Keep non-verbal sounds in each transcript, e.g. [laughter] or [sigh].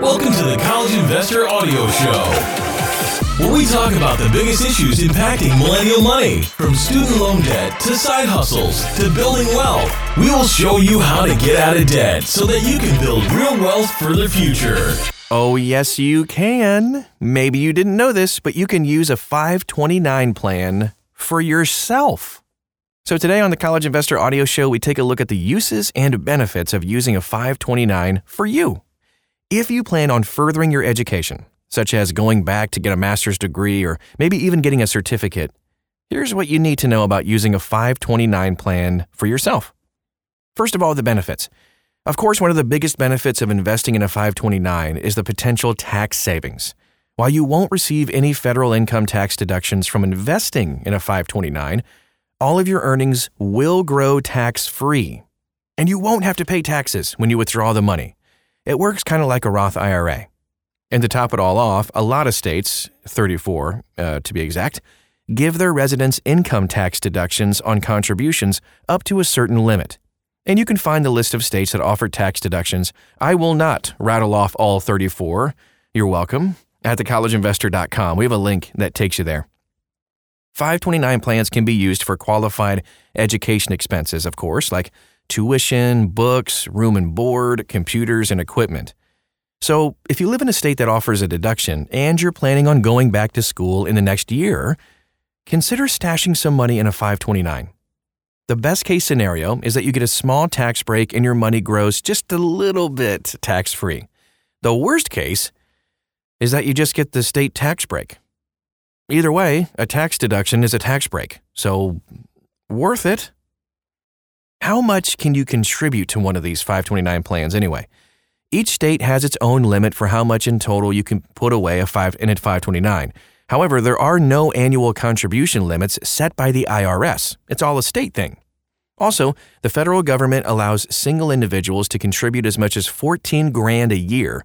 Welcome to the College Investor Audio Show, where we talk about the biggest issues impacting millennial money, from student loan debt to side hustles to building wealth. We will show you how to get out of debt so that you can build real wealth for the future. Oh, yes, you can. Maybe you didn't know this, but you can use a 529 plan for yourself. So, today on the College Investor Audio Show, we take a look at the uses and benefits of using a 529 for you. If you plan on furthering your education, such as going back to get a master's degree or maybe even getting a certificate, here's what you need to know about using a 529 plan for yourself. First of all, the benefits. Of course, one of the biggest benefits of investing in a 529 is the potential tax savings. While you won't receive any federal income tax deductions from investing in a 529, all of your earnings will grow tax free. And you won't have to pay taxes when you withdraw the money. It works kind of like a Roth IRA. And to top it all off, a lot of states, 34 uh, to be exact, give their residents income tax deductions on contributions up to a certain limit. And you can find the list of states that offer tax deductions. I will not rattle off all 34. You're welcome. At thecollegeinvestor.com, we have a link that takes you there. 529 plans can be used for qualified education expenses, of course, like tuition, books, room and board, computers, and equipment. So, if you live in a state that offers a deduction and you're planning on going back to school in the next year, consider stashing some money in a 529. The best case scenario is that you get a small tax break and your money grows just a little bit tax free. The worst case is that you just get the state tax break. Either way, a tax deduction is a tax break, so worth it. How much can you contribute to one of these 529 plans anyway? Each state has its own limit for how much in total you can put away a five, in a 529. However, there are no annual contribution limits set by the IRS. It's all a state thing. Also, the federal government allows single individuals to contribute as much as 14 grand a year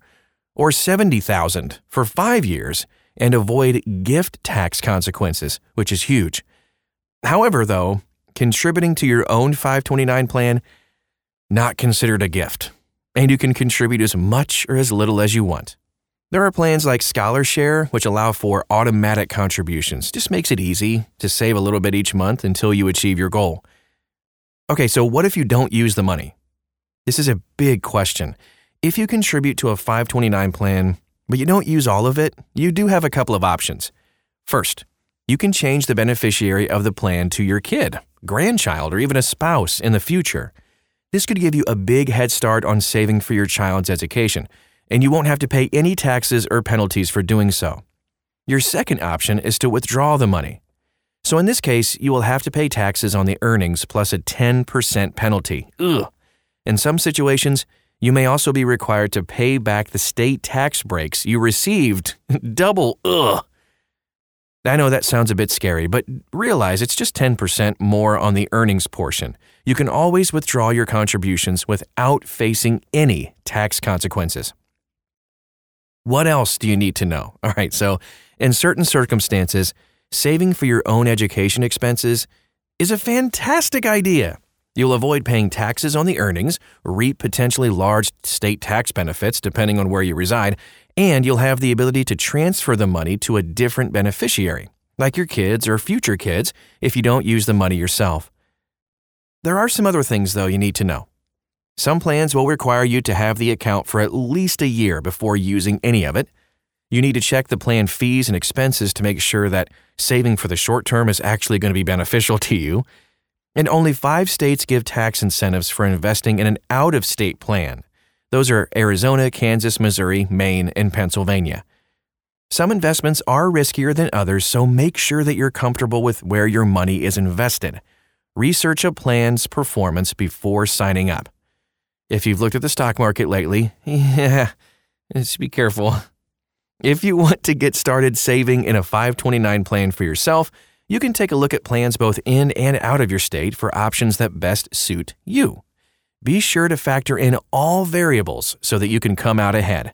or 70,000 for 5 years and avoid gift tax consequences, which is huge. However, though, contributing to your own 529 plan not considered a gift, and you can contribute as much or as little as you want. There are plans like ScholarShare, which allow for automatic contributions. Just makes it easy to save a little bit each month until you achieve your goal. Okay, so what if you don't use the money? This is a big question. If you contribute to a 529 plan, but you don't use all of it, you do have a couple of options. First, you can change the beneficiary of the plan to your kid, grandchild, or even a spouse in the future. This could give you a big head start on saving for your child's education, and you won't have to pay any taxes or penalties for doing so. Your second option is to withdraw the money. So in this case, you will have to pay taxes on the earnings plus a 10% penalty. Ugh. In some situations, you may also be required to pay back the state tax breaks you received. [laughs] Double, ugh. I know that sounds a bit scary, but realize it's just 10% more on the earnings portion. You can always withdraw your contributions without facing any tax consequences. What else do you need to know? [laughs] All right, so in certain circumstances, saving for your own education expenses is a fantastic idea. You'll avoid paying taxes on the earnings, reap potentially large state tax benefits depending on where you reside, and you'll have the ability to transfer the money to a different beneficiary, like your kids or future kids, if you don't use the money yourself. There are some other things, though, you need to know. Some plans will require you to have the account for at least a year before using any of it. You need to check the plan fees and expenses to make sure that saving for the short term is actually going to be beneficial [laughs] to you. And only five states give tax incentives for investing in an out of state plan. Those are Arizona, Kansas, Missouri, Maine, and Pennsylvania. Some investments are riskier than others, so make sure that you're comfortable with where your money is invested. Research a plan's performance before signing up. If you've looked at the stock market lately, [laughs] yeah, just be careful. If you want to get started saving in a 529 plan for yourself, you can take a look at plans both in and out of your state for options that best suit you. Be sure to factor in all variables so that you can come out ahead.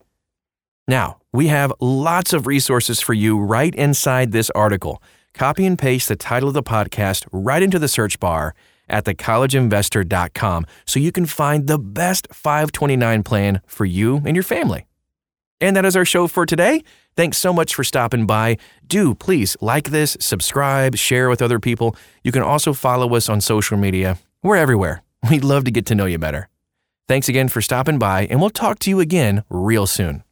Now, we have lots of resources for you right inside this article. Copy and paste the title of the podcast right into the search bar at thecollegeinvestor.com so you can find the best 529 plan for you and your family. And that is our show for today. Thanks so much for stopping by. Do please like this, subscribe, share with other people. You can also follow us on social media. We're everywhere. [laughs] We'd love to get to know you better. Thanks again for stopping by, and we'll talk to you again real soon.